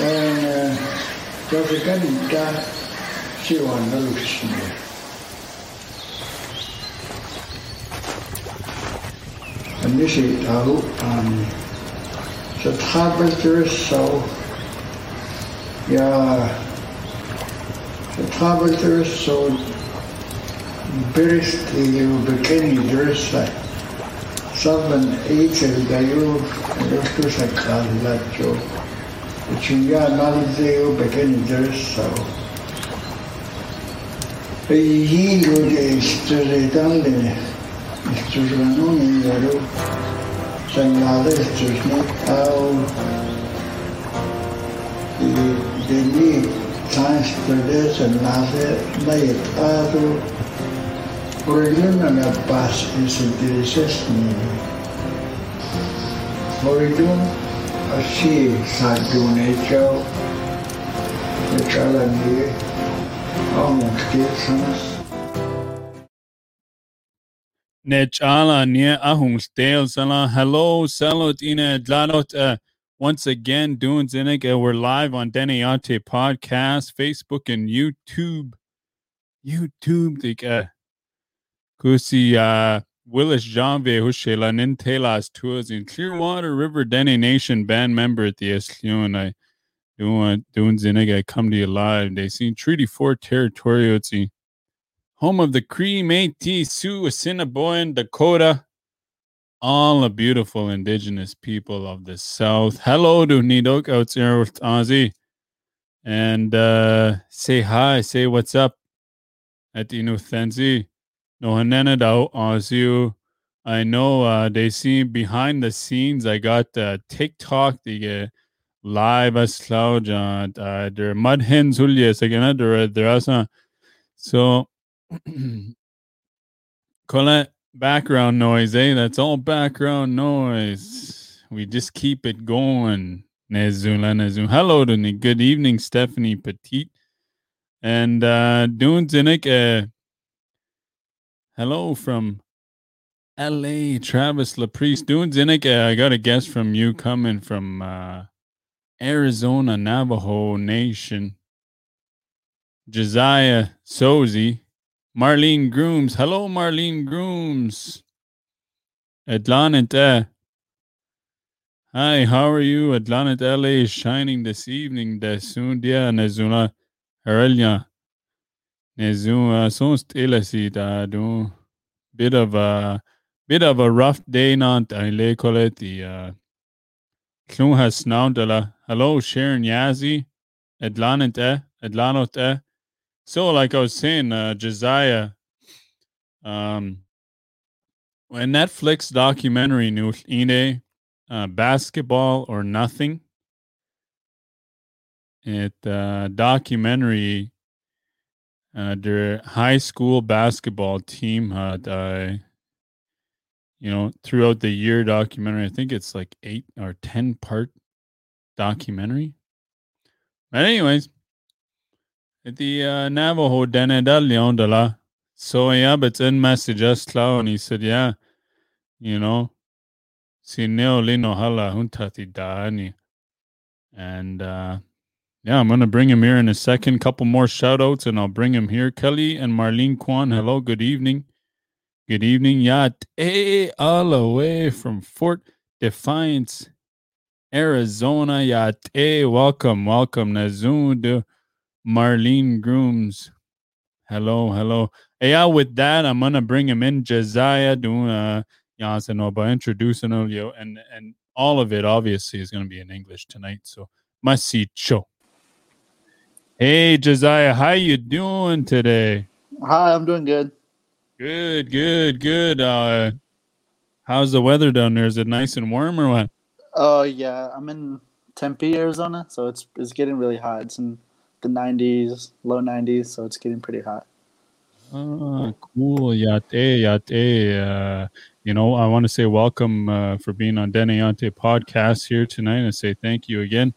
and Dr. Kanita, she won the Luxembourg. And this is how um, the travelers so yeah the travelers so Brest и Бекени Дреса Сабан Эйцер даю Лёшу Шакалачёв a kallacho Chinja nalze ju beginning dressa Hi ju de sturredande Sturranoni jaru Sanjale sturne au De ni Science Perdes and Nase Mayet Ado Oregon na paz is intereses ni Oregon asi sa dunecho Echala ni Almost get sans Nechala nia sala. Hello, salot ina dlalot. Uh, once again, doing zinig. Uh, we're live on Deneate Podcast, Facebook, and YouTube. YouTube, the uh, Kusi uh, Willis Janve Hushela Nintelas Tours in Clearwater River Dene Nation band member at the I doing doing Ziniga come to you live. They seen Treaty Four territory. It's the home of the Cree Métis Sioux Assiniboine Dakota. All the beautiful indigenous people of the South. Hello to Nidok out with Ozzy. And uh, say hi, say what's up at Inuthenzi. No Hanenadao Ozzy. I know uh, they see behind the scenes. I got uh, TikTok, the uh, live as cloud, uh, der mud hens huljes again, der der asa. So, call it background noise, eh? That's all background noise. We just keep it going. Hello. Good evening, Stephanie Petit. And uh doing Zinik, uh hello from LA, Travis Laprice. Doing uh, I got a guest from you coming from uh Arizona Navajo Nation. Josiah Tsosie. Marlene Grooms. Hello, Marlene Grooms. Atlantic. Uh, hi, how are you? Atlantic LA is shining this evening. Desundia Nezuna Herelia. Nezuna sonst ilasi da do bit of a bit of a rough day not I lay call it the uh has snaudala. Hello, Sharon Yazzie. Atlantic Atlantic so, like I was saying, uh, Josiah, um, when Netflix documentary new ine uh, basketball or nothing. It uh, documentary uh, their high school basketball team had uh, you know throughout the year documentary. I think it's like eight or ten part documentary. But anyways, the uh, Navajo Deneda Leondala. So yeah, but in messages cloud and he said, Yeah, you know, si neo lino hala huntati. And uh yeah, I'm gonna bring him here in a second. Couple more shout outs and I'll bring him here. Kelly and Marlene Kwan, hello, good evening. Good evening. A all the way from Fort Defiance, Arizona. A, welcome, welcome. Nazund. Marlene Grooms. Hello, hello. Yeah, with that, I'm gonna bring him in. Josiah doing uh know by introducing you and and all of it obviously is gonna be in English tonight. So masicho. Hey Josiah, how you doing today? Hi, I'm doing good. Good, good, good. Uh how's the weather down there? Is it nice and warm or what? Oh yeah, I'm in Tempe, Arizona, so it's it's getting really hot. It's in the 90s, low 90s, so it's getting pretty hot. Ah, cool. Yate, yate. Uh, you know, I want to say welcome uh, for being on Deneante podcast here tonight and say thank you again.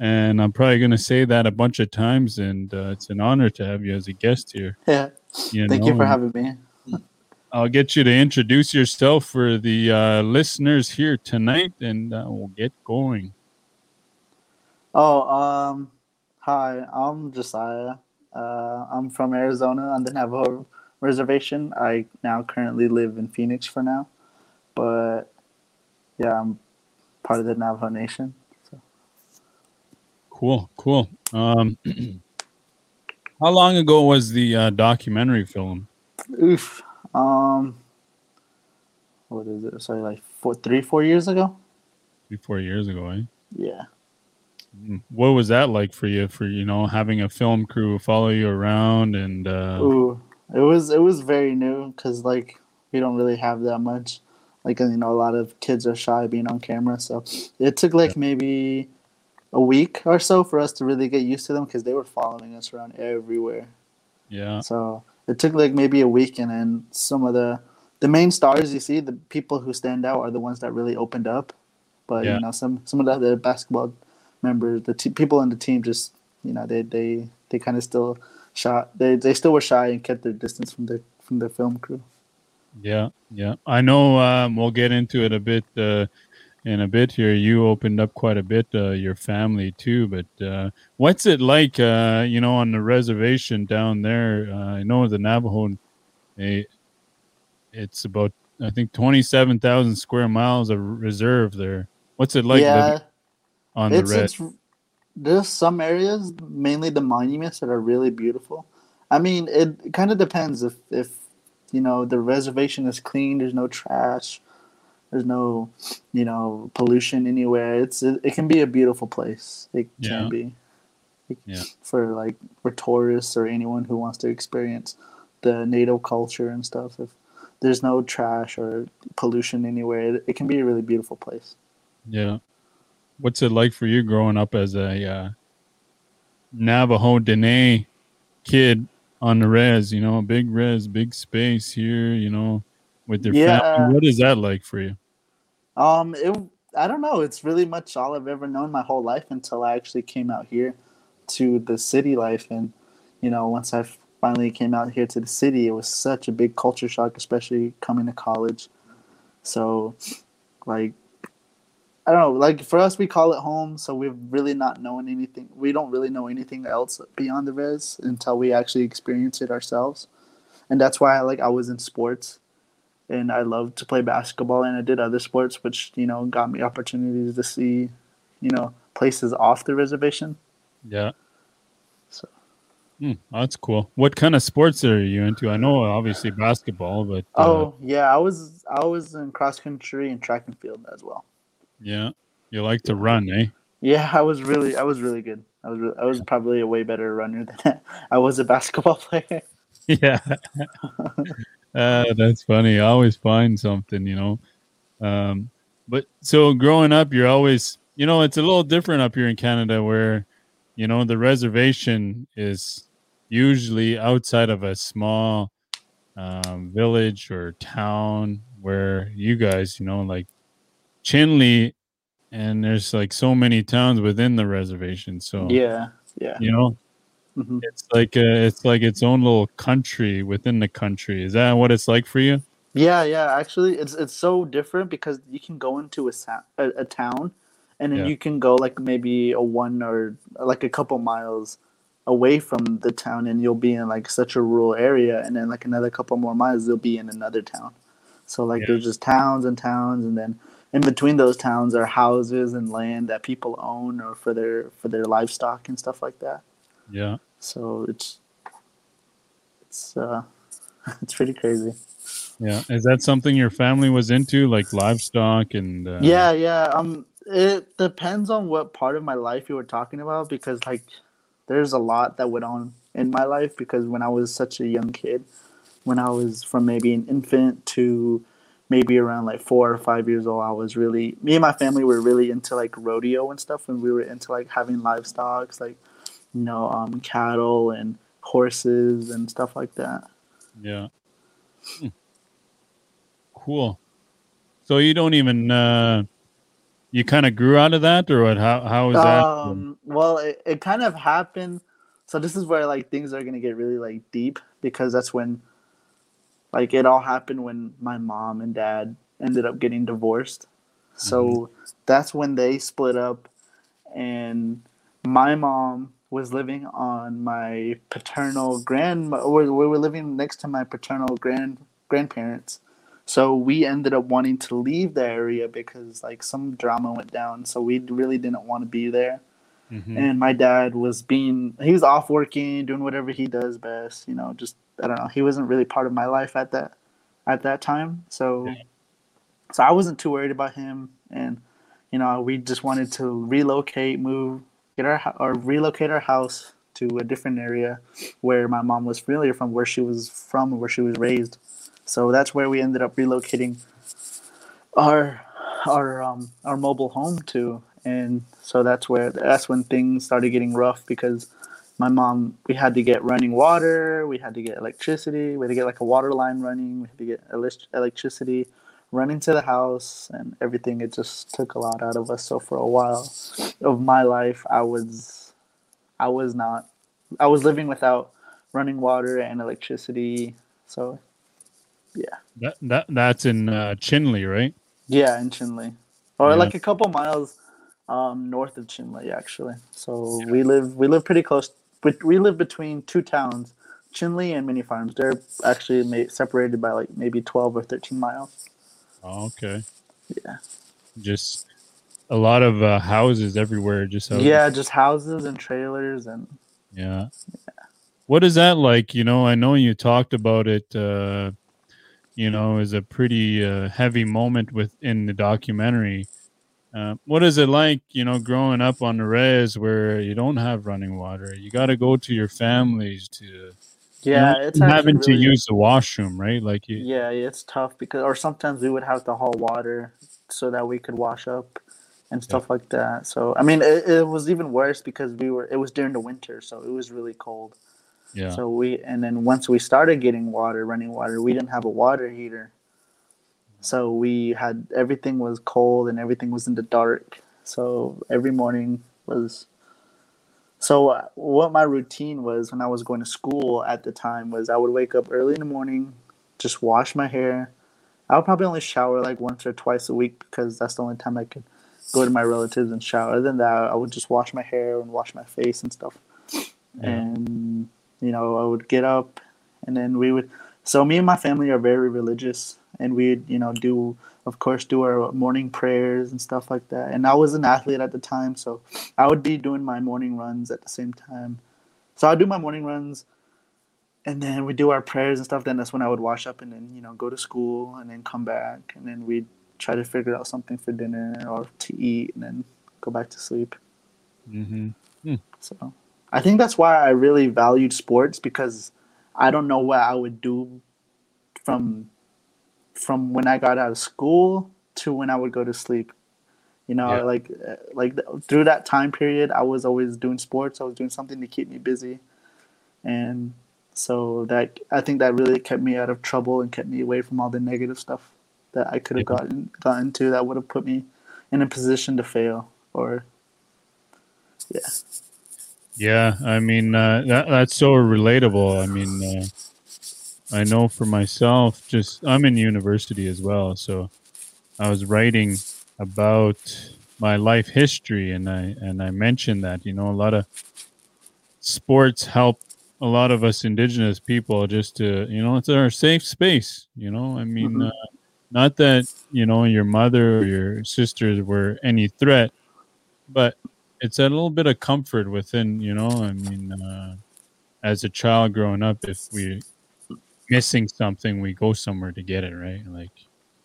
And I'm probably going to say that a bunch of times, and uh, it's an honor to have you as a guest here. Yeah. You thank know? you for having me. I'll get you to introduce yourself for the uh, listeners here tonight, and uh, we'll get going. Oh, um, hi, I'm Josiah. Uh, I'm from Arizona on the Navajo Reservation. I now currently live in Phoenix for now, but yeah, I'm part of the Navajo Nation. Cool, cool. Um, how long ago was the uh, documentary film? Oof. Um, what is it? Sorry, like four, three, four years ago. Three, four years ago, eh? Yeah. Mm. What was that like for you? For you know, having a film crew follow you around and uh, Ooh, it was it was very new because like we don't really have that much. Like you know, a lot of kids are shy being on camera, so it took like maybe a week or so for us to really get used to them because they were following us around everywhere. yeah, So it took like maybe a week, and then some of the the main stars you see, the people who stand out are the ones that really opened up. But Yeah. you know, some some of the other basketball members, the te- people on the team, just you know, they they they kind of still shot. They they still were shy and kept their distance from the from the film crew. yeah, yeah. I know. Um, we'll get into it a bit uh, in a bit here. You opened up quite a bit, uh, your family too. But uh, what's it like? Uh, you know, on the reservation down there. Uh, I know the Navajo. They, it's about I think twenty seven thousand square miles of reserve there. What's it like yeah, on the it's, red? it's there's some areas, mainly the monuments, that are really beautiful. I mean, it kind of depends if if you know the reservation is clean. There's no trash. There's no, you know, pollution anywhere. It's it, it can be a beautiful place. It Yeah. can be. Yeah. For like for tourists or anyone who wants to experience the native culture and stuff. If there's no trash or pollution anywhere, it, it can be a really beautiful place. Yeah. What's it like for you growing up as a uh, Navajo Dene kid on the res? You know, big res, big space here. You know, with your Yeah. family. What is that like for you? Um, it I don't know. It's really much all I've ever known my whole life until I actually came out here to the city life, and you know, once I finally came out here to the city, it was such a big culture shock, especially coming to college. So, like, I don't know. Like for us, we call it home, so we've really not known anything. We don't really know anything else beyond the res until we actually experience it ourselves, and that's why I like I was in sports and I loved to play basketball and I did other sports which you know got me opportunities to see you know places off the reservation Yeah. so Hmm, that's cool. What kind of sports are you into? I know obviously basketball, but uh, oh yeah I was I was in cross country and track and field as well yeah, you like to run, eh? yeah I was really I was really good I was I was probably a way better runner than I was a basketball player yeah. uh, that's funny. I always find something, you know. Um, but so growing up, you're always, you know, it's a little different up here in Canada where, you know, the reservation is usually outside of a small um, village or town where you guys, you know, like Chinle, and there's like so many towns within the reservation. So, yeah yeah you know, hmm it's like a, it's like its own little country within the country. Is that what it's like for you? Yeah, yeah. Actually, it's it's so different because you can go into a sa- a, a town, and then Yeah. you can go like maybe a one or like a couple miles away from the town, and you'll be in like such a rural area, and then like another couple more miles, you'll be in another town. So like Yeah. there's just towns and towns, and then in between those towns are houses and land that people own or for their for their livestock and stuff like that. Yeah. So it's it's uh it's pretty crazy. Yeah. Is that something your family was into, like livestock and? Uh, Yeah, yeah. Um, it depends on what part of my life you were talking about because like there's a lot that went on in my life because when I was such a young kid, when I was from maybe an infant to maybe around like four or five years old, I was really me and my family were really into like rodeo and stuff, and we were into like having livestock, like you know, um, cattle and horses and stuff like that. Yeah. Hmm. Cool. So you don't even uh you kind of grew out of that or what how how was that? Um, well, it, it kind of happened. So this is where like things are gonna get really like deep because that's when, like, it all happened when my mom and dad ended up getting divorced. So that's when they split up, and my mom was living on my paternal grand. We were living next to my paternal grand grandparents. So we ended up wanting to leave the area because like some drama went down. So we really didn't want to be there. Mm-hmm. And my dad was being he was off working, doing whatever he does best. You know, just I don't know. He wasn't really part of my life at that at that time. So yeah. so I wasn't too worried about him. And you know, we just wanted to relocate, move, get our or relocate our house to a different area where my mom was familiar from, where she was from, where she was raised. So that's where we ended up relocating our our um our mobile home to, and so that's where that's when things started getting rough because my mom we had to get running water, we had to get electricity, we had to get like a water line running, we had to get electricity running to the house and everything. It just took a lot out of us. So for a while of my life, I was, I was not, I was living without running water and electricity. So, yeah. That that that's in uh, Chinle, right? Yeah, in Chinle, or yeah. like a couple miles um, north of Chinle, actually. So we live we live pretty close. But we live between two towns, Chinle and Many Farms. They're actually separated by like maybe twelve or thirteen miles. Oh, okay. Yeah. Just a lot of uh, houses everywhere. Just houses. yeah, just houses and trailers and yeah. yeah. What is that like? You know, I know you talked about it. Uh, you know, is a pretty uh, heavy moment within the documentary. Uh, what is it like, you know, growing up on the res where you don't have running water? You got to go to your families to yeah, it's having really, to use the washroom, right? Like you, yeah, it's tough because, or sometimes we would have to haul water so that we could wash up and stuff yeah. like that. So I mean, it, it was even worse because we were. It was during the winter, so it was really cold. Yeah. So we and then once we started getting water, running water, we didn't have a water heater. So we had everything was cold and everything was in the dark. So every morning was so uh, what my routine was when I was going to school at the time was I would wake up early in the morning, just wash my hair. I would probably only shower like once or twice a week because that's the only time I could go to my relatives and shower. Other than that, I would just wash my hair and wash my face and stuff. Yeah. And you know, I would get up, and then we would. So me and my family are very religious, and we'd you know do of course do our morning prayers and stuff like that. And i was an athlete at the time so i would be doing my morning runs at the same time. So i'd do my morning runs and then we'd do our prayers and stuff. Then that's when i would wash up and then you know go to school and then come back. And then we'd try to figure out something for dinner or to eat and then go back to sleep. Mm-hmm. Hmm. so i think that's why i really valued sports because i don't know what i would do from from when I got out of school to when I would go to sleep. You know, yeah. like like through that time period, I was always doing sports. I was doing something to keep me busy, and so that I think that really kept me out of trouble and kept me away from all the negative stuff that I could have yeah. gotten gotten to that would have put me in a position to fail or yeah. Yeah, I mean uh, that that's so relatable. I mean. Uh I know for myself, just I'm in university as well, so I was writing about my life history, and I and I mentioned that you know a lot of sports help a lot of us indigenous people just to you know it's our safe space. You know, I mean, mm-hmm. uh, not that you know your mother or your sisters were any threat, but it's a little bit of comfort within. You know, I mean. Uh, as a child growing up, if we missing something, we go somewhere to get it, right? Like,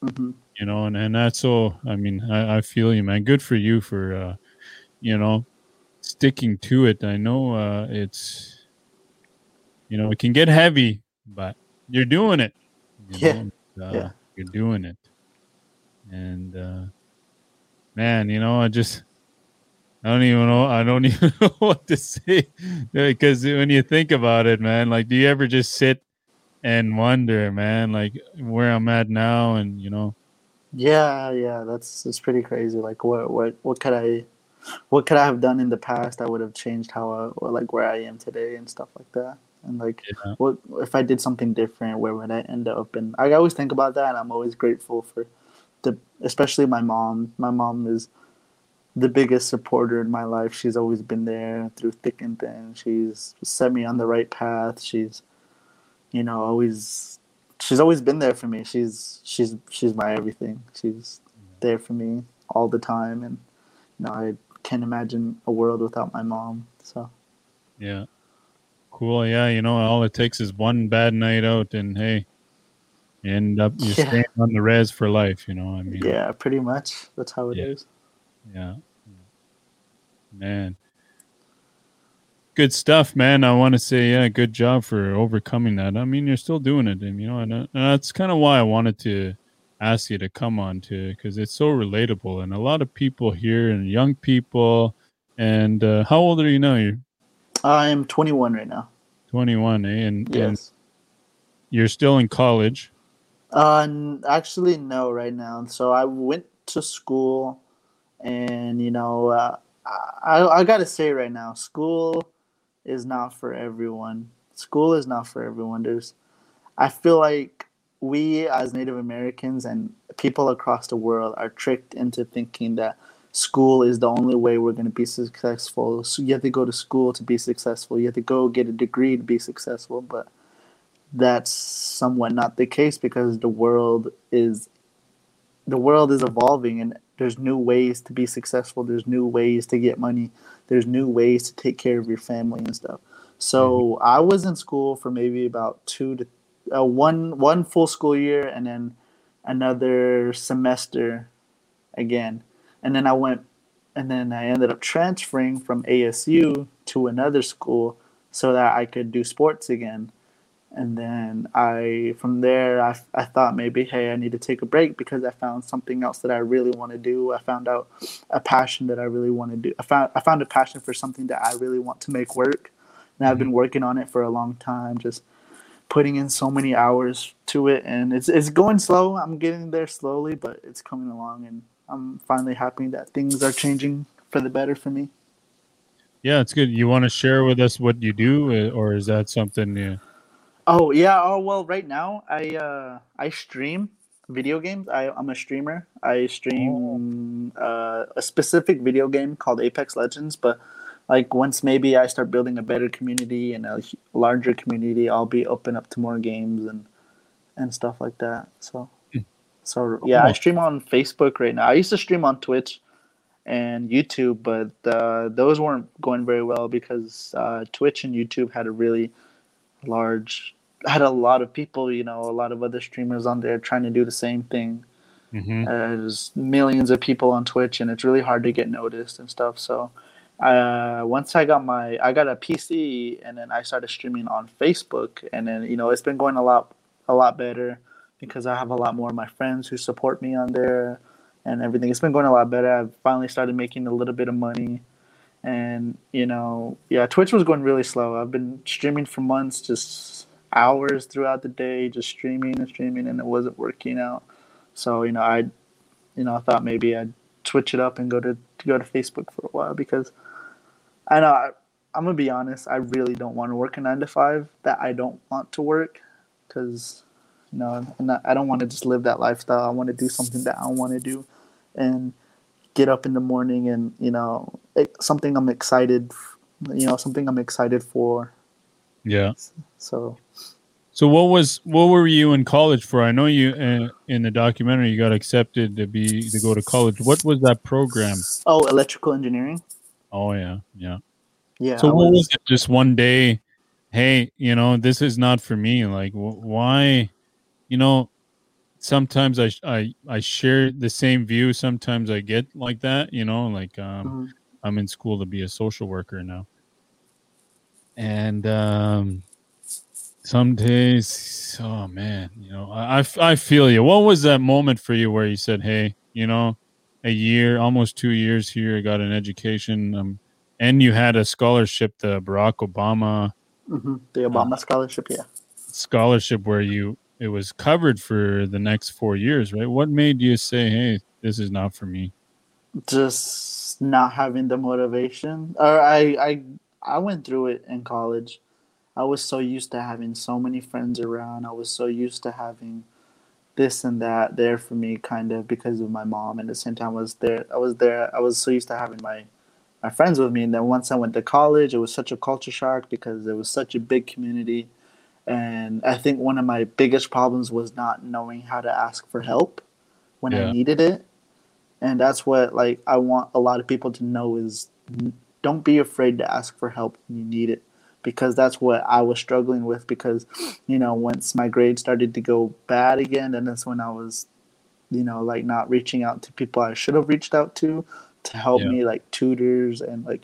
mm-hmm. you know, and, and that's all. I mean, I, I feel you, man. Good for you for, uh, you know, sticking to it. I know uh, it's, you know, it can get heavy, but you're doing it. You yeah. Know? Uh, yeah. You're doing it. And, uh, man, you know, I just, I don't even know. I don't even know what to say because when you think about it, man, like, do you ever just sit and wonder, man, like where I'm at now, and you know. Yeah, yeah, that's it's pretty crazy. Like, what, what, what could I, what could I have done in the past that would have changed how I, or like where I am today and stuff like that. And like, yeah. what if I did something different? Where would I end up? And I always think about that, and I'm always grateful for the, especially my mom. My mom is the biggest supporter in my life. She's always been there through thick and thin. She's set me on the right path. She's, you know, always she's always been there for me. She's she's she's my everything. She's there for me all the time, and you know, I can't imagine a world without my mom. So, yeah, cool. Yeah, you know, all it takes is one bad night out, and hey, you end up you're Yeah. staying on the res for life. You know, I mean, yeah, pretty much that's how it is. Yeah. yeah. Man. Good stuff, man. I want to say, yeah, good job for overcoming that. I mean, you're still doing it, and you know, and, uh, and that's kind of why I wanted to ask you to come on to because it's so relatable, and a lot of people here, and young people. And uh, how old are you now? You're I'm 21 right now. 21, eh? And, and Yes. you're still in college. Uh, n- actually, no, right now. So I went to school, and you know, uh, I I gotta say right now, school is not for everyone. School is not for everyone. There's, I feel like we as Native Americans and people across the world are tricked into thinking that school is the only way we're going to be successful. So you have to go to school to be successful. You have to go get a degree to be successful, but that's somewhat not the case because the world is the world is evolving and there's new ways to be successful. There's new ways to get money. There's new ways to take care of your family and stuff. So i was in school for maybe about two to uh, one one full school year and then another semester again. And then i went and then i ended up transferring from asu to another school so that i could do sports again and then I from there I, I thought maybe hey I need to take a break because I found something else that I really want to do. I found out a passion that I really want to do. I found I found a passion for something that I really want to make work. And I've been working on it for a long time just putting in so many hours to it and it's it's going slow. I'm getting there slowly but it's coming along and I'm finally happy that things are changing for the better for me. Yeah, it's good. You want to share with us what you do, uh, or is that something? Uh, Oh yeah. Oh well. Right now, I uh, I stream video games. I, I'm a streamer. I stream uh, a specific video game called Apex Legends. But like once maybe I start building a better community and a larger community, I'll be open up to more games and and stuff like that. So so yeah, I stream on Facebook right now. I used to stream on Twitch and YouTube, but uh, those weren't going very well because uh, Twitch and YouTube had a really large had a lot of people you know a lot of other streamers on there trying to do the same thing mhm. uh, there's millions of people on twitch and it's really hard to get noticed and stuff. So uh, once i got my i got a pc and then i started streaming on facebook and then you know it's been going a lot a lot better because i have a lot more of my friends who support me on there and everything. It's been going a lot better. I've finally started making a little bit of money and you know yeah twitch was going really slow. I've been streaming for months just hours throughout the day just streaming and streaming and it wasn't working out. So you know i you know i thought maybe i'd switch it up and go to, go to facebook for a while because i know I, i'm gonna be honest i really don't want to work a nine to five that i don't want to work because you know not, i don't want to just live that lifestyle. I want to do something that i want to do and get up in the morning and you know something i'm excited you know something i'm excited for Yeah. so So what was what were you in college for? I know you uh, in the documentary you got accepted to be to go to college. What was that program? oh electrical engineering Oh yeah, yeah. yeah So I what was- was it? Just one day, hey, you know, this is not for me. Like, wh- why? You know, sometimes I I I share the same view. Sometimes I get like that. You know, like um, Mhm. I'm in school to be a social worker now, and um, some days, oh man, you know, I I feel you. What was that moment for you where you said, hey, you know, a year, almost two years here, I got an education. Um, and you had a scholarship, the Barack Obama Mhm. the obama scholarship yeah scholarship, where you it was covered for the next four years, right? What made you say, "Hey, this is not for me"? just not having the motivation. Or I, I i went through it in college. I was so used to having so many friends around. I was so used to having this and that there for me kind of because of my mom. And at the same time I was there I was there I was so used to having my my friends with me. And then once I went to college it was such a culture shock because it was such a big community. And I think one of my biggest problems was not knowing how to ask for help when Yeah. I needed it and that's what like I want a lot of people to know is don't be afraid to ask for help when you need it because that's what I was struggling with because you know once my grades started to go bad again and that's when I was you know like not reaching out to people I should have reached out to to help Yeah. me like tutors and like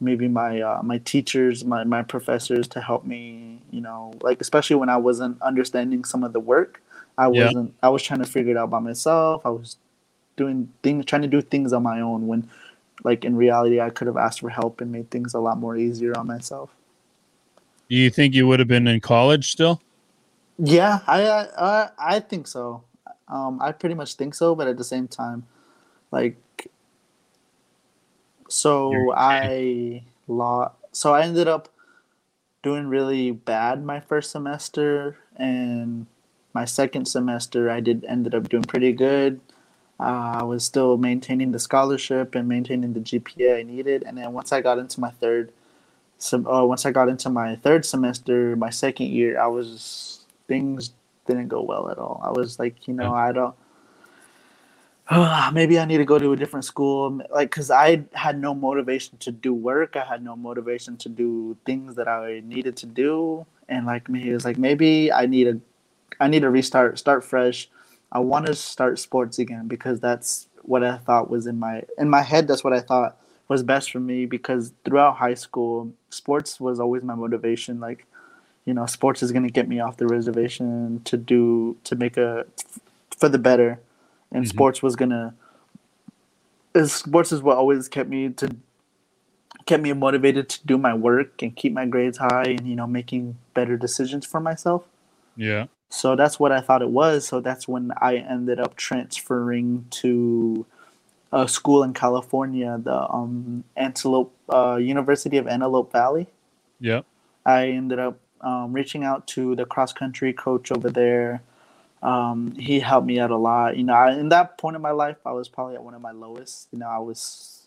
maybe my uh, my teachers my, my professors to help me you know like especially when I wasn't understanding some of the work I Yeah. wasn't I was trying to figure it out by myself I was doing things trying to do things on my own when like in reality I could have asked for help and made things a lot more easier on myself Do you think you would have been in college still? Yeah, I I I think so. Um, I pretty much think so, but at the same time, like, so I law. So I ended up doing really bad my first semester, and my second semester I did ended up doing pretty good. Uh, I was still maintaining the scholarship and maintaining the GPA I needed, and then once I got into my third, sem- uh, once I got into my third semester, my second year, I was things didn't go well at all. I was like, you know, I don't. maybe I need to go to a different school, like, cause I had no motivation to do work. I had no motivation to do things that I needed to do, and like me, it was like maybe I need a, I need to restart, start fresh. I want to start sports again because that's what I thought was in my in my head. That's what I thought was best for me because throughout high school, sports was always my motivation. Like, you know, sports is gonna get me off the reservation to do to make a for the better, and Mhm. sports was gonna. Sports is what always kept me to kept me motivated to do my work and keep my grades high and you know making better decisions for myself. Yeah. So that's what I thought it was. So that's when I ended up transferring to a school in California, the um, Antelope uh, University of Antelope Valley. Yeah. I ended up um, reaching out to the cross country coach over there. Um, he helped me out a lot. You know, I, in that point in my life, I was probably at one of my lowest. You know, I was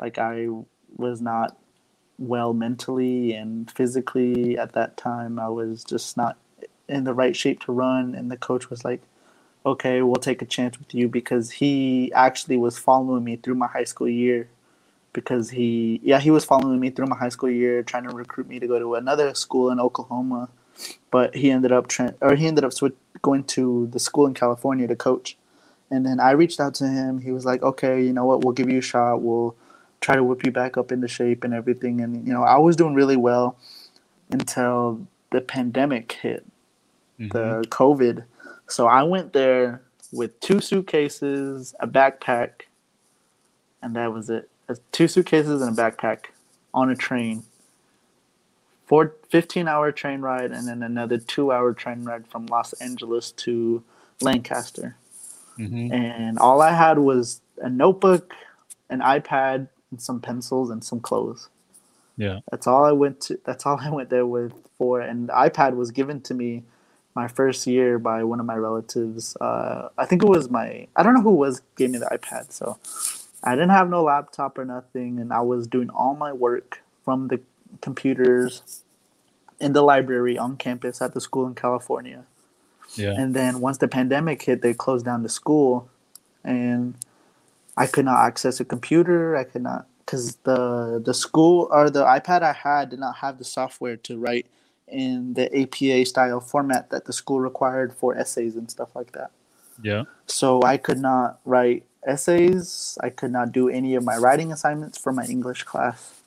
like I was not well mentally and physically at that time. I was just not in the right shape to run. And the coach was like, "Okay, we'll take a chance with you," because he actually was following me through my high school year because he yeah he was following me through my high school year trying to recruit me to go to another school in Oklahoma but he ended up tra- or he ended up going to the school in California to coach. And then I reached out to him. He was like okay you know what? We'll give you a shot. We'll try to whip you back up into shape and everything. And you know I was doing really well until the pandemic hit Mhm. the COVID. So I went there with two suitcases, a backpack, and that was it. Two suitcases and a backpack on a train. Four, 15 hour train ride, and then another two hour train ride from Los Angeles to Lancaster. Mhm. And all I had was a notebook, an iPad, and some pencils and some clothes. Yeah. That's all I went to. That's all I went there with for. And the iPad was given to me my first year by one of my relatives. Uh, I think it was my. I don't know who was gave me the iPad. So I didn't have no laptop or nothing, and I was doing all my work from the computers in the library on campus at the school in California. Yeah. And then once the pandemic hit, they closed down the school, and I could not access a computer. I could not because the the school or the iPad I had did not have the software to write in the APA style format that the school required for essays and stuff like that. Yeah. So I could not write essays. I could not do any of my writing assignments for my English class.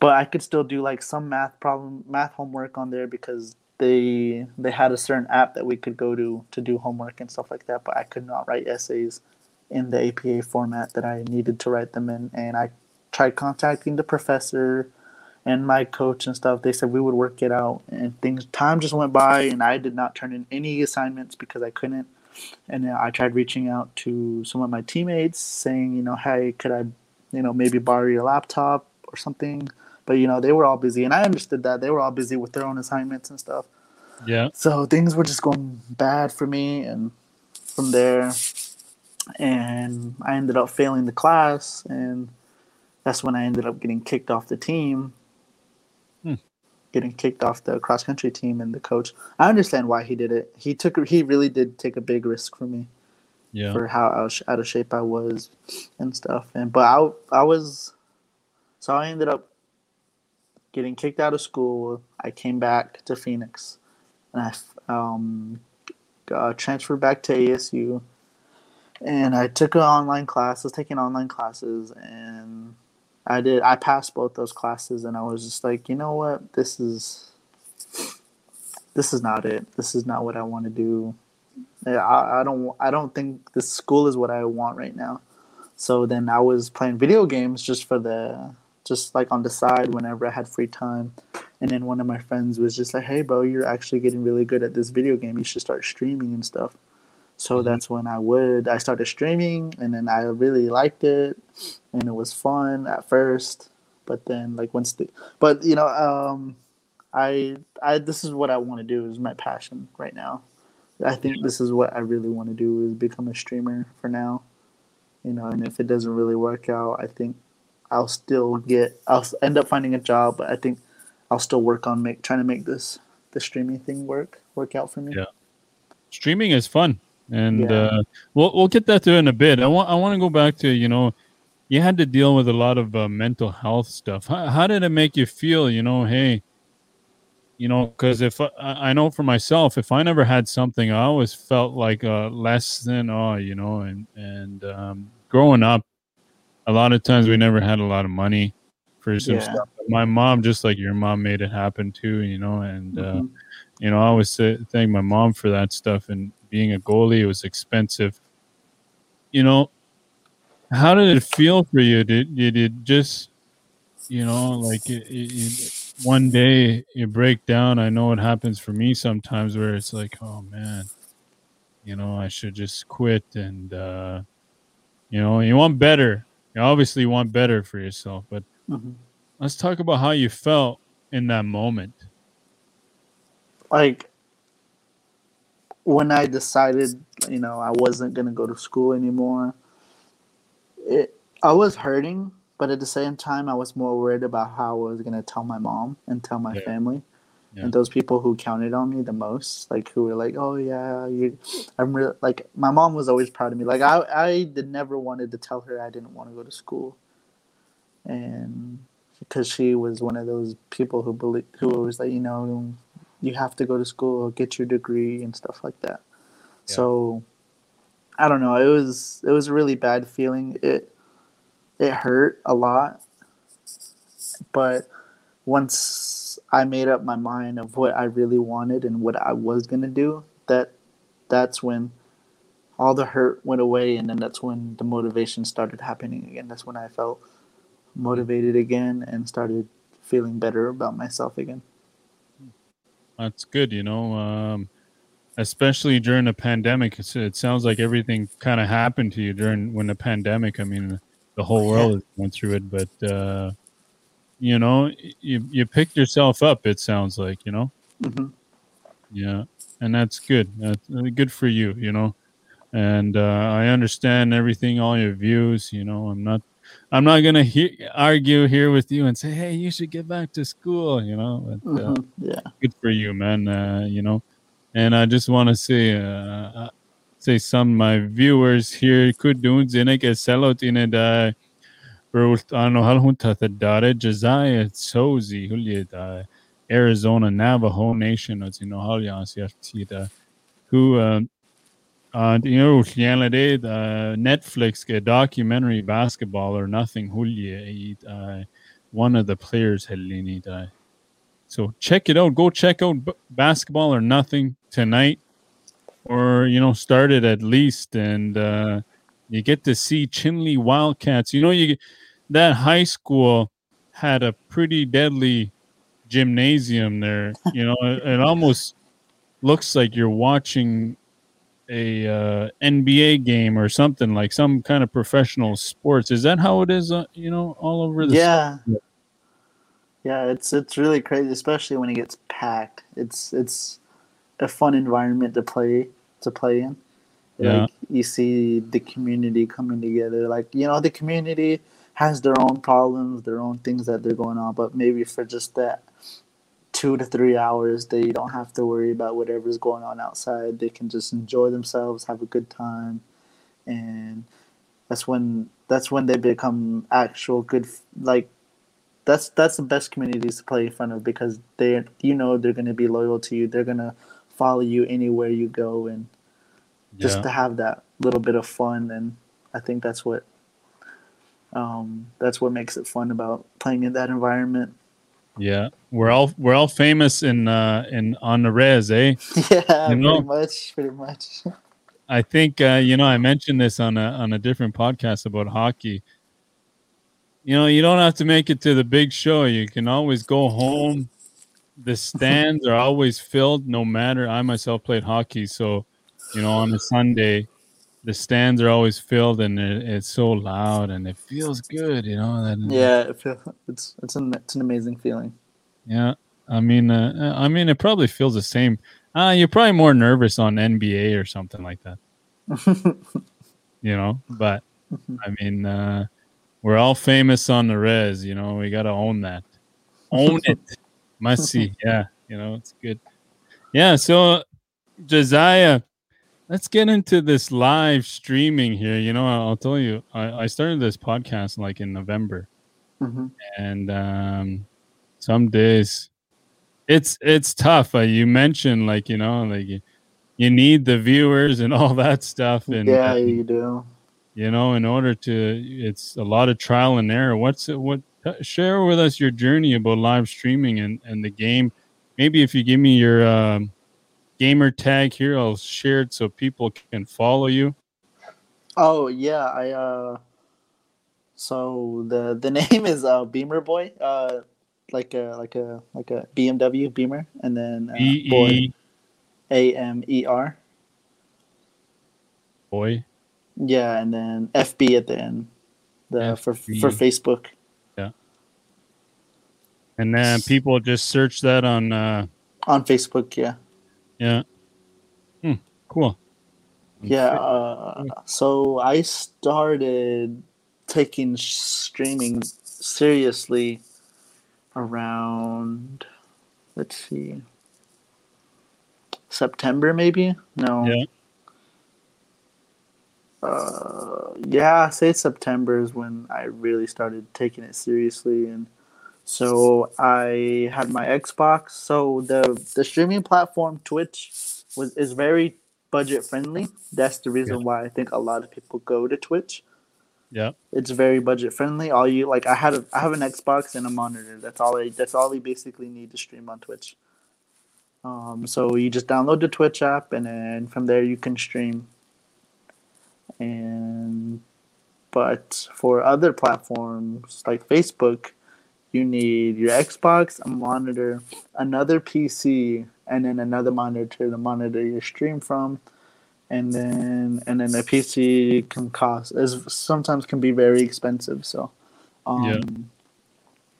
But I could still do like some math problem, math homework on there because they they had a certain app that we could go to to do homework and stuff like that. But I could not write essays in the APA format that I needed to write them in. And I tried contacting the professor and my coach and stuff. They said we would work it out. And things time just went by, and I did not turn in any assignments because I couldn't and then I tried reaching out to some of my teammates saying, you know, hey, could I, you know, maybe borrow your laptop or something? But you know, they were all busy, and I understood that they were all busy with their own assignments and stuff. Yeah. So things were just going bad for me, and from there, and I ended up failing the class, and that's when I ended up getting kicked off the team. Hmm. Getting kicked off the cross country team, and the coach. I understand why he did it. He took. He really did take a big risk for me Yeah. for how out out of shape I was and stuff. And but I I was so I ended up getting kicked out of school. I came back to Phoenix, and I um got transferred back to ASU. And I took online class. I was taking online classes, and I did. I passed both those classes, and I was just like, you know what, this is this is not it. This is not what I want to do. I, I don't I don't think this school is what I want right now. So then I was playing video games just for the just like on the side whenever I had free time. And then one of my friends was just like, "Hey, bro, you're actually getting really good at this video game. You should start streaming and stuff." So Mhm. that's when I would I started streaming, and then I really liked it, and it was fun at first. But then like once the but you know um, I I this is what I want to do is my passion right now. I think this is what I really want to do is become a streamer for now. You know, and if it doesn't really work out, I think I'll still get I'll end up finding a job, but I think I'll still work on make trying to make this the streaming thing work work out for me. Yeah. Streaming is fun, and Yeah. uh, we'll we'll get that to in a bit. I want I want to go back to you know, you had to deal with a lot of uh, mental health stuff. How, how did it make you feel? You know, hey, you know, because if I, I know for myself, if I never had something, I always felt like uh, less than oh, you know, and and um, growing up, a lot of times we never had a lot of money for some Yeah. stuff. My mom, just like your mom, made it happen too, you know, and. Uh, Mhm. you know, I always say, thank my mom for that stuff. And being a goalie, it was expensive. You know, how did it feel for you? Did did it just, you know, like it, it, it, one day you break down? I know it happens for me sometimes, where it's like, oh man, you know, I should just quit. And uh, you know, you want better. You obviously want better for yourself. But Mhm. let's talk about how you felt in that moment. Like when I decided, you know, I wasn't gonna go to school anymore. It I was hurting, but at the same time, I was more worried about how I was gonna tell my mom and tell my Yeah. family, Yeah. and those people who counted on me the most, like who were like, "Oh yeah, you," I'm real. Like my mom was always proud of me. Like I, I did never wanted to tell her I didn't want to go to school, and because she was one of those people who believe who was like, you know, you have to go to school, get your degree, and stuff like that. Yeah. So I don't know. It was it was a really bad feeling. It it hurt a lot, but once I made up my mind of what I really wanted and what I was gonna do, that that's when all the hurt went away, and then that's when the motivation started happening again. That's when I felt motivated again and started feeling better about myself again. That's good, you know. Um, especially during the pandemic, it's, it sounds like everything kind of happened to you during when the pandemic. I mean, the whole world went through it, but uh, you know, you you picked yourself up. It sounds like, you know, hmm yeah, and that's good. That's uh, good for you, you know. And uh, I understand everything, all your views. You know, I'm not. I'm not gonna he- argue here with you and say, "Hey, you should get back to school." You know, but, uh, hmm Yeah. good for you, man. Uh, you know, and I just want to say, uh, uh, say some of my viewers here could do zinek eselot in it. Uh, ano hal hunta the dare Josiah Tsosie hulye Arizona Navajo Nation as you know hal yas yaftida who uh, you know reality the Netflix documentary basketball or nothing hulye uh, one of the players helini die. So check it out. Go check out basketball or nothing tonight, or you know, start it at least, and uh, you get to see Chinle Wildcats. You know, you that high school had a pretty deadly gymnasium there. You know, it, it almost looks like you're watching a uh, NBA game or something like some kind of professional sports. Is that how it is? Uh, you know, all over the Yeah. Yeah, it's it's really crazy, especially when it gets packed. It's it's a fun environment to play to play in. Yeah. Like you see the community coming together. Like you know, the community has their own problems, their own things that they're going on, but maybe for just that two to three hours, they don't have to worry about whatever's going on outside. They can just enjoy themselves, have a good time, and that's when that's when they become actual good like that's that's the best communities to play in front of because they you know they're going to be loyal to you. They're going to follow you anywhere you go and just Yeah. to have that little bit of fun. And i think that's what um, that's what makes it fun about playing in that environment Yeah, we're all we're all famous in uh in on the res, eh? yeah You know- pretty much pretty much I think uh, you know I mentioned this on a on a different podcast about hockey. You know, you don't have to make it to the big show. You can always go home. The stands are always filled, no matter. I myself played hockey, so you know on a Sunday, the stands are always filled, and it, it's so loud and it feels good. You know that. yeah it it's it's an it's an amazing feeling Yeah, I mean, uh, I mean, it probably feels the same. Uh, you're probably more nervous on NBA or something like that, you know. But I mean, uh, we're all famous on the res. You know, we gotta own that. Own it, must see. Yeah, you know, it's good. Yeah. So, Josiah, let's get into this live streaming here. You know, I'll tell you, I, I started this podcast like in November hmm and um, some days it's it's tough. Uh, you mentioned like you know like you, you need the viewers and all that stuff, and yeah uh, you do you know in order to it's a lot of trial and error. What's it, what share with us your journey about live streaming and and the game? Maybe if you give me your um, gamer tag here, I'll share it so people can follow you. Oh yeah, I uh so the the name is uh Beamer Boy, uh like a like a like a BMW Beamer and then uh, B Boy E A M E R. boy. Yeah, and then FB at the end. The for for Facebook. Yeah. And then people just search that on uh On Facebook, yeah. Yeah. Hmm, cool. Yeah, uh, so I started taking streaming seriously around let's see September maybe? No. Yeah. Uh yeah, say September is when I really started taking it seriously and so I had my Xbox. So the the streaming platform Twitch was is very budget friendly. That's the reason why I think a lot of people go to Twitch. Yeah. It's very budget friendly. All you like, I had a, I have an Xbox and a monitor. That's all. I, that's all we basically need to stream on Twitch. Um, so you just download the Twitch app, and then from there you can stream. And but for other platforms like Facebook, you need your Xbox, a monitor, another PC, and then another monitor to monitor your stream from and then and then a PC can cost is sometimes can be very expensive. So, um, Yeah.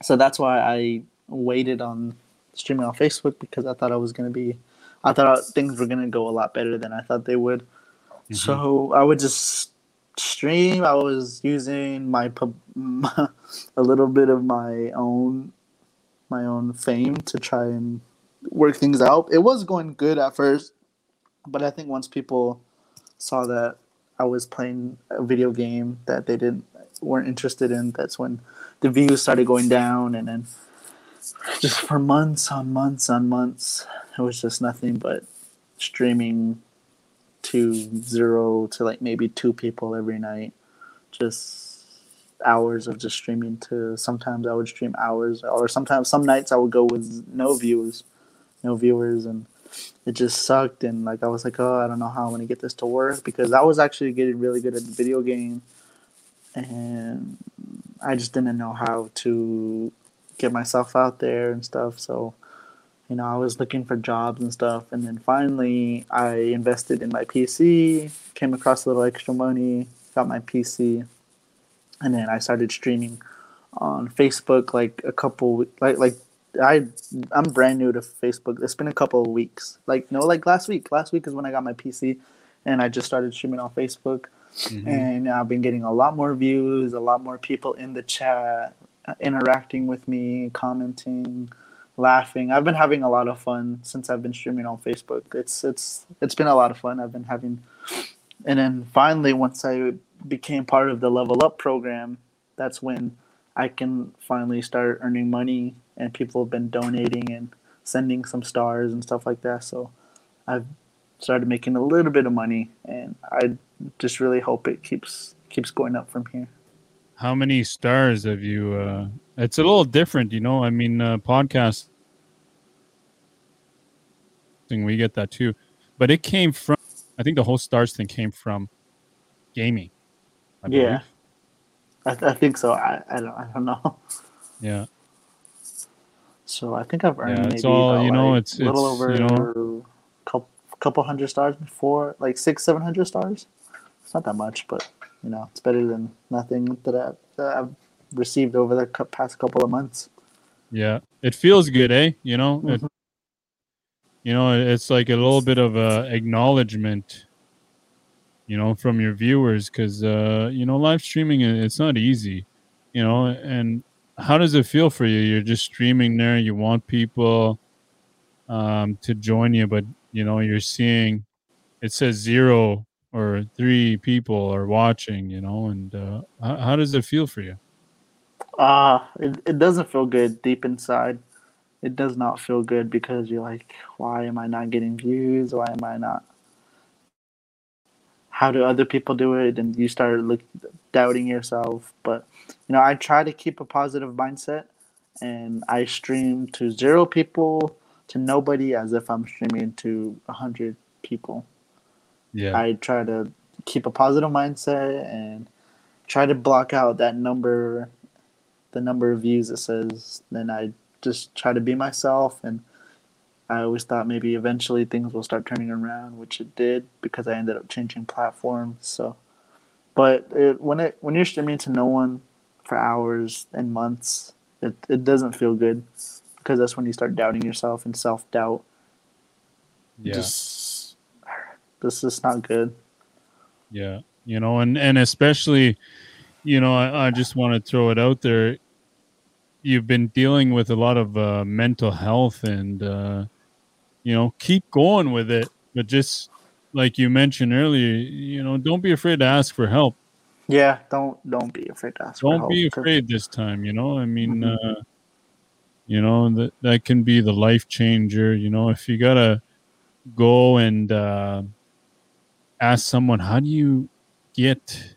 so that's why I waited on streaming on Facebook because I thought I was gonna be, I thought things were gonna go a lot better than I thought they would. So I would just stream. I was using my pub, a little bit of my own, my own fame to try and work things out. It was going good at first, but I think once people saw that I was playing a video game that they didn't weren't interested in, that's when the views started going down, and then just for months on months on months, it was just nothing but streaming to zero to like maybe two people every night, just hours of just streaming to sometimes I would stream hours or sometimes some nights I would go with no viewers no viewers and it just sucked and like I was like oh I don't know how I'm gonna get this to work because I was actually getting really good at the video game and I just didn't know how to get myself out there and stuff so you know I was looking for jobs and stuff and then finally I invested in my PC came across a little extra money got my PC and then I started streaming on Facebook like a couple like like I I'm brand new to Facebook. It's been a couple of weeks. Like no, like last week. Last week is when I got my PC, and I just started streaming on Facebook. Mm-hmm. And I've been getting a lot more views, a lot more people in the chat, uh, interacting with me, commenting, laughing. I've been having a lot of fun since I've been streaming on Facebook. It's it's it's been a lot of fun. I've been having, and then finally, once I became part of the Level Up program, that's when I can finally start earning money, and people have been donating and sending some stars and stuff like that. So I've started making a little bit of money, and I just really hope it keeps keeps going up from here. How many stars have you? Uh, it's a little different, you know. I mean, uh, podcast thing we get that too, but it came from. I think the whole stars thing came from gaming. I yeah, I, th- I, think so. I, I don't I don't know. Yeah. So I think I've earned yeah, it's maybe all, about, you know, like, it's a little over you know, couple couple hundred stars before, like six seven hundred stars. It's not that much, but you know, it's better than nothing that, I, that I've received over the past couple of months. Yeah, it feels good, eh? You know, mm-hmm. it, you know, it's like a little bit of a acknowledgement you know, from your viewers because uh, you know live streaming it's not easy, you know. And how does it feel for you? You're just streaming there. You want people um, to join you, but you know you're seeing it says zero or three people are watching. You know, and uh, how, how does it feel for you? Uh, it, it doesn't feel good deep inside. It does not feel good because you're like, why am I not getting views? Why am I not how do other people do it and you start look, doubting yourself but you know i try to keep a positive mindset and i stream to zero people to nobody as if i'm streaming to 100 people yeah i try to keep a positive mindset and try to block out that number the number of views it says then i just try to be myself and I always thought maybe eventually things will start turning around, which it did because I ended up changing platforms. So, but it, when it when you're streaming to no one for hours and months, it it doesn't feel good because that's when you start doubting yourself and self doubt. Yeah, just, this is not good. Yeah, you know, and and especially, you know, I, I just want to throw it out there. You've been dealing with a lot of uh, mental health and. Uh, you know, keep going with it. But just like you mentioned earlier, you know, don't be afraid to ask for help. Yeah, don't don't be afraid to ask. Don't be afraid this time. You know, I mean, mm-hmm. uh, you know that that can be the life changer. You know, if you gotta go and uh, ask someone, how do you get,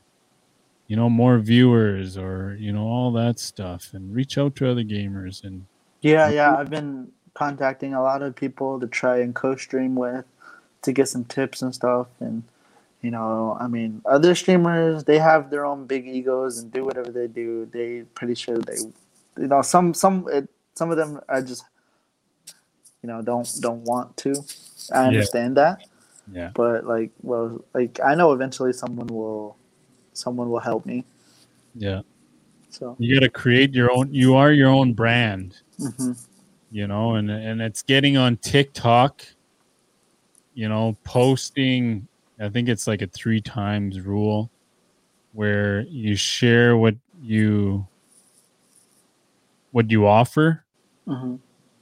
you know, more viewers or you know all that stuff, and reach out to other gamers and. Yeah, yeah, I've been contacting a lot of people to try and co-stream with to get some tips and stuff and you know i mean other streamers they have their own big egos and do whatever they do they pretty sure they you know some some it, some of them are just you know don't don't want to i understand yeah. that yeah. But like well like i know eventually someone will someone will help me. Yeah. So. You got to create your own you are your own brand. Mm-hmm. You know, and and it's getting on TikTok, you know, posting. I think it's like a three times rule, where you share what you what you offer, mm-hmm.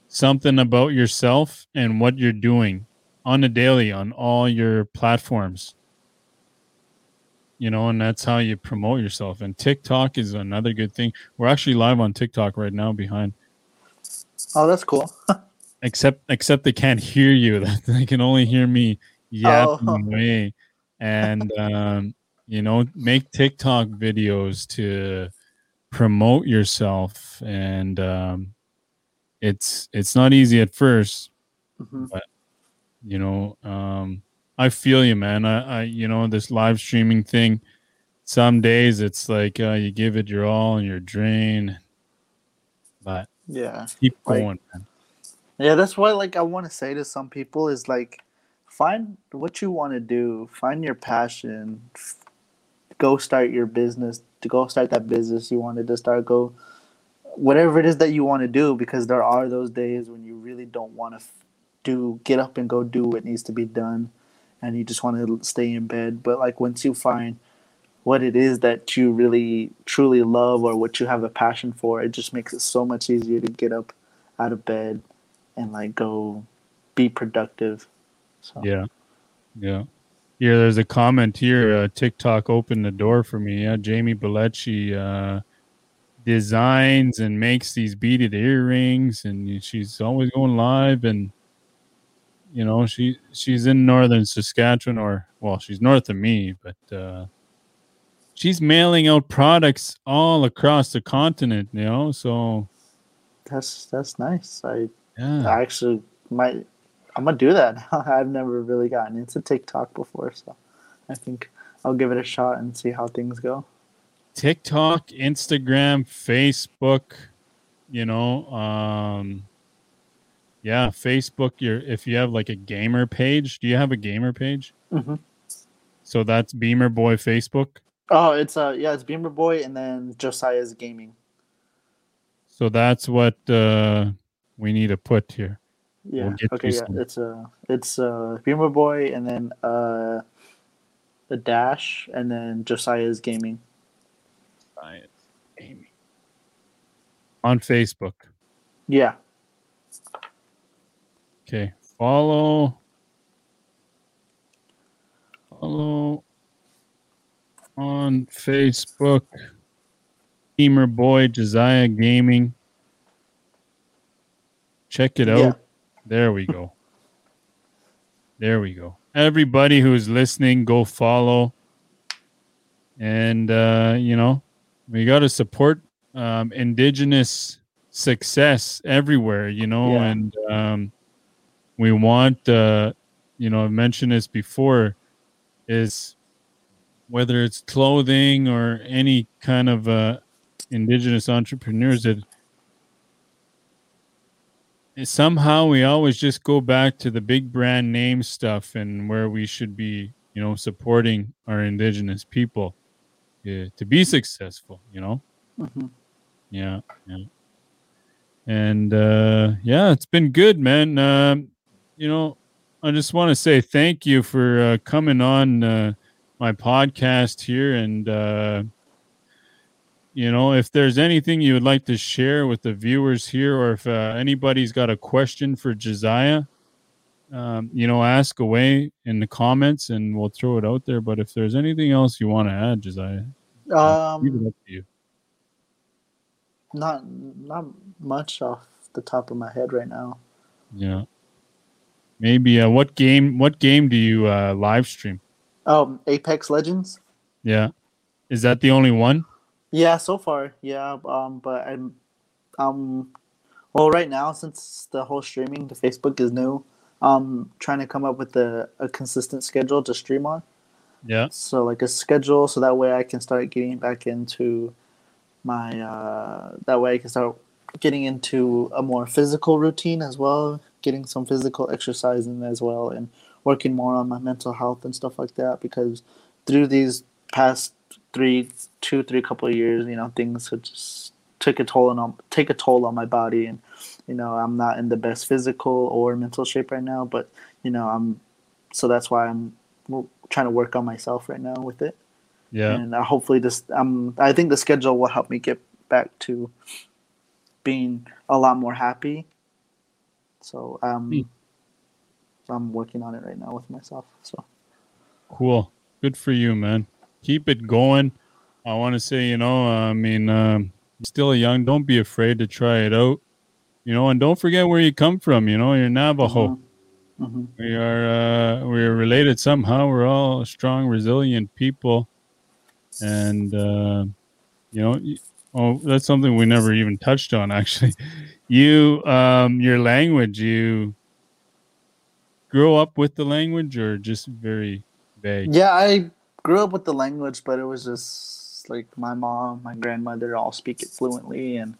something about yourself and what you're doing on a daily on all your platforms. You know, and that's how you promote yourself. And TikTok is another good thing. We're actually live on TikTok right now behind Oh, that's cool. except except they can't hear you. they can only hear me yapping oh. away. And um, you know, make TikTok videos to promote yourself and um, it's it's not easy at 1st mm-hmm. but you know um, i feel you man I, I, you know this live streaming thing some days it's like uh, you give it your all and you're drained but yeah. Keep going, like, Yeah, that's why like I want to say to some people is like find what you want to do, find your passion, go start your business, to go start that business you wanted to start go whatever it is that you want to do because there are those days when you really don't want to do get up and go do what needs to be done and you just want to stay in bed but like once you find what it is that you really truly love or what you have a passion for it just makes it so much easier to get up out of bed and like go be productive so Yeah. Yeah. Here, there's a comment here. Uh, TikTok opened the door for me. Yeah, Jamie Bellecci uh, designs and makes these beaded earrings, and she's always going live. And you know, she she's in northern Saskatchewan, or well, she's north of me, but uh, she's mailing out products all across the continent. You know, so that's that's nice i yeah, I actually might. I'm gonna do that. I've never really gotten into TikTok before, so I think I'll give it a shot and see how things go. TikTok, Instagram, Facebook, you know, um yeah, Facebook, you're if you have like a gamer page, do you have a gamer page? Mhm. So that's Beamer Boy Facebook. Oh, it's uh yeah, it's Beamer Boy and then Josiah's Gaming. So that's what uh we need to put here. Yeah. get okay. Yeah. some. It's uh it's uh Beamer Boy and then uh the dash and then Josiah's Gaming. Science Amy. On Facebook. Yeah. Okay. Follow. Follow on Facebook. Gamer Boy Josiah Gaming. Check it out. Yeah. There we go. there we go. Everybody who's listening, go follow. And uh, you know, we got to support um, indigenous success everywhere, you know, Yeah. and um, we want, uh, you know, I've mentioned this before, is whether it's clothing or any kind of uh, indigenous entrepreneurs that somehow we always just go back to the big brand name stuff and where we should be, you know, supporting our indigenous people yeah, to be successful, you know. Mhm. Yeah, yeah. And uh yeah, it's been good, man. Um you know, I just want to say thank you for uh, coming on uh, my podcast here and uh you know, if there's anything you would like to share with the viewers here or if uh, anybody's got a question for Josiah, um, you know, ask away in the comments and we'll throw it out there. But if there's anything else you want to add, Josiah, leave it Um up to you. not not much off the top of my head right now. Yeah. Maybe uh, what game what game do you uh, live stream? Um Apex Legends? Yeah. Is that the only one? Yeah, so far, yeah. Um, but I'm, um, well, right now since the whole streaming to Facebook is new, um, trying to come up with a, a consistent schedule to stream on. Yeah. So like a schedule, so that way I can start getting back into my. Uh, that way I can start getting into a more physical routine as well, getting some physical exercise in as well, and working more on my mental health and stuff like that. Because through these past three, two, three couple of years, you know, things have just took a toll on take a toll on my body, and you know, I'm not in the best physical or mental shape right now. But you know, I'm so that's why I'm trying to work on myself right now with it Yeah. and uh, hopefully this um i think the schedule will help me get back to being a lot more happy so um Hmm. i'm working on it right now with myself so Cool. Good for you, man. Keep it going. I want to say, you know, I mean, um, still young. Don't be afraid to try it out. You know, and don't forget where you come from. You know, you're Navajo. hmm We are uh, we're related somehow. We're all strong, resilient people, and uh, you know, oh, that's something we never even touched on. Actually, you um, your language. You grow up with the language, or just very vague. yeah i grew up with the language but it was just like my mom my grandmother all speak it fluently and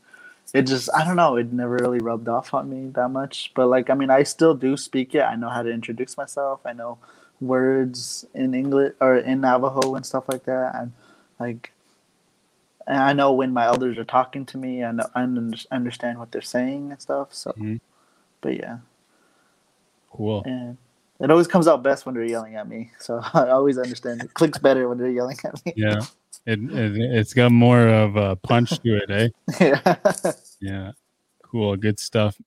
it just i don't know it never really rubbed off on me that much but like i mean i still do speak it i know how to introduce myself i know words in english or in navajo and stuff like that and like and I know when my elders are talking to me, I know I understand what they're saying and stuff. So, mm-hmm. but yeah, cool. And it always comes out best when they're yelling at me. So I always understand. It clicks better when they're yelling at me. Yeah, it, it it's got more of a punch to it, eh? yeah. Yeah. Cool. Good stuff.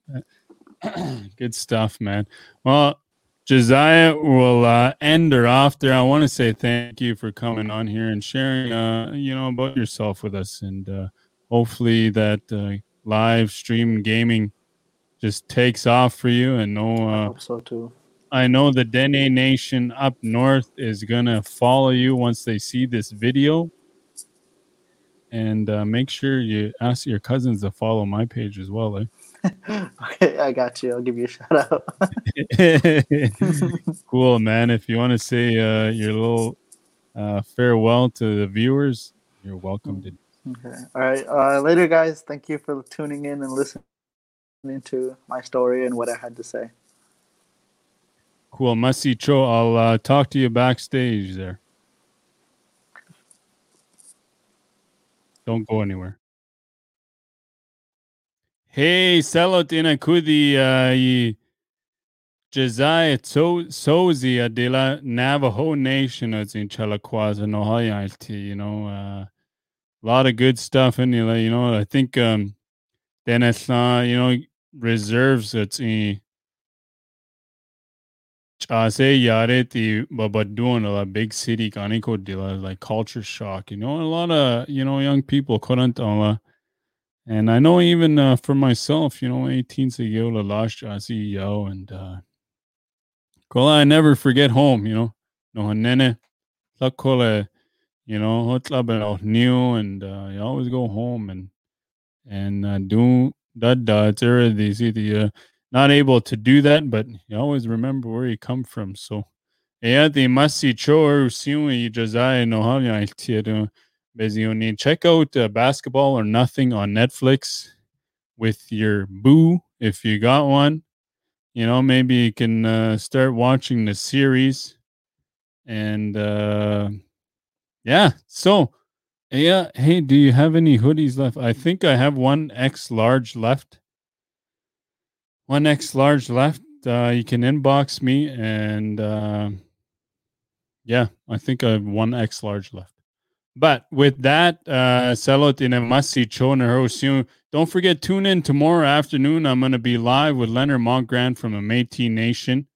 Good stuff, man. Well, Josiah will uh, end her off there. I want to say thank you for coming on here and sharing, uh, you know, about yourself with us, and uh, hopefully that uh, live stream gaming just takes off for you. And no, uh, I hope so too. I know the Dene Nation up north is gonna follow you once they see this video, and uh, make sure you ask your cousins to follow my page as well. Eh? Okay, I got you. I'll give you a shout out. cool, man. If you want to say uh, your little uh, farewell to the viewers, you're welcome to. Okay. All right. Uh, later, guys. Thank you for tuning in and listening to my story and what I had to say. Cool. Masicho, I'll uh, talk to you backstage there. Don't go anywhere. Hey, selot inakudi uh, Josiah Tsosie de la Navajo Nation is in Chalakwaza, Nohayalti, you know, uh, a lot of good stuff in there, you know, I think, um, Dennis, uh, you know, reserves it's in Chase Yareti, doing a big city, Kaniko Dila, like culture shock, you know, a lot of, you know, young people couldn't, uh, and I know even uh, for myself, you know, 18 Sigiola last CEO and uh I never forget home, you know. No nene kola you know, hotla new and uh you always go home and and uh, do that it's uh, not able to do that, but you always remember where you come from. So yeah, the masi chor siwi jazai no halya Bezioni. Check out uh, Basketball or Nothing on Netflix with your boo if you got one. You know, maybe you can uh, start watching the series. And uh, yeah, so yeah, hey, do you have any hoodies left? I think I have one X large left. One X large left. Uh, you can inbox me and uh, yeah, I think I have one X large left. But with that, uh, in a masi Don't forget, tune in tomorrow afternoon. I'm going to be live with Leonard Montgrand from a Métis Nation.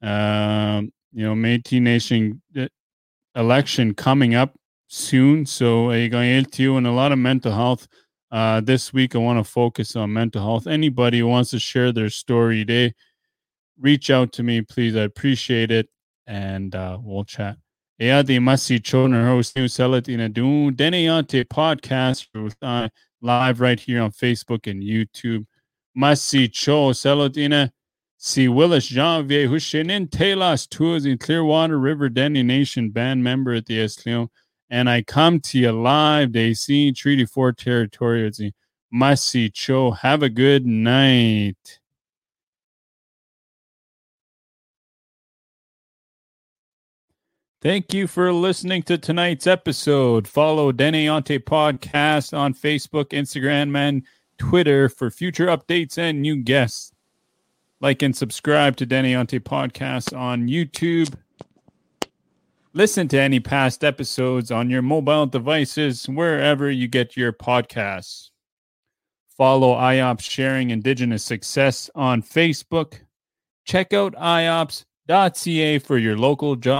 Um, you know, Métis Nation uh, election coming up soon. So, you and a lot of mental health. Uh, this week, I want to focus on mental health. Anybody who wants to share their story today, reach out to me, please. I appreciate it. And uh, we'll chat. Eadi Masi Choner host New Salatina Du Deneante podcast uh, live right here on Facebook and YouTube. Masi Cho Salatina Si Willis Janvier Hushinin Telas Tours in Clearwater River Dene Nation band member at the Esleon. And I come to you live, They see Treaty 4 territory. Masi Cho. Have a good night. Thank you for listening to tonight's episode. Follow Deneante Podcast on Facebook, Instagram, and Twitter for future updates and new guests. Like and subscribe to Deneante Podcast on YouTube. Listen to any past episodes on your mobile devices wherever you get your podcasts. Follow IOPS Sharing Indigenous Success on Facebook. Check out IOPS.ca for your local job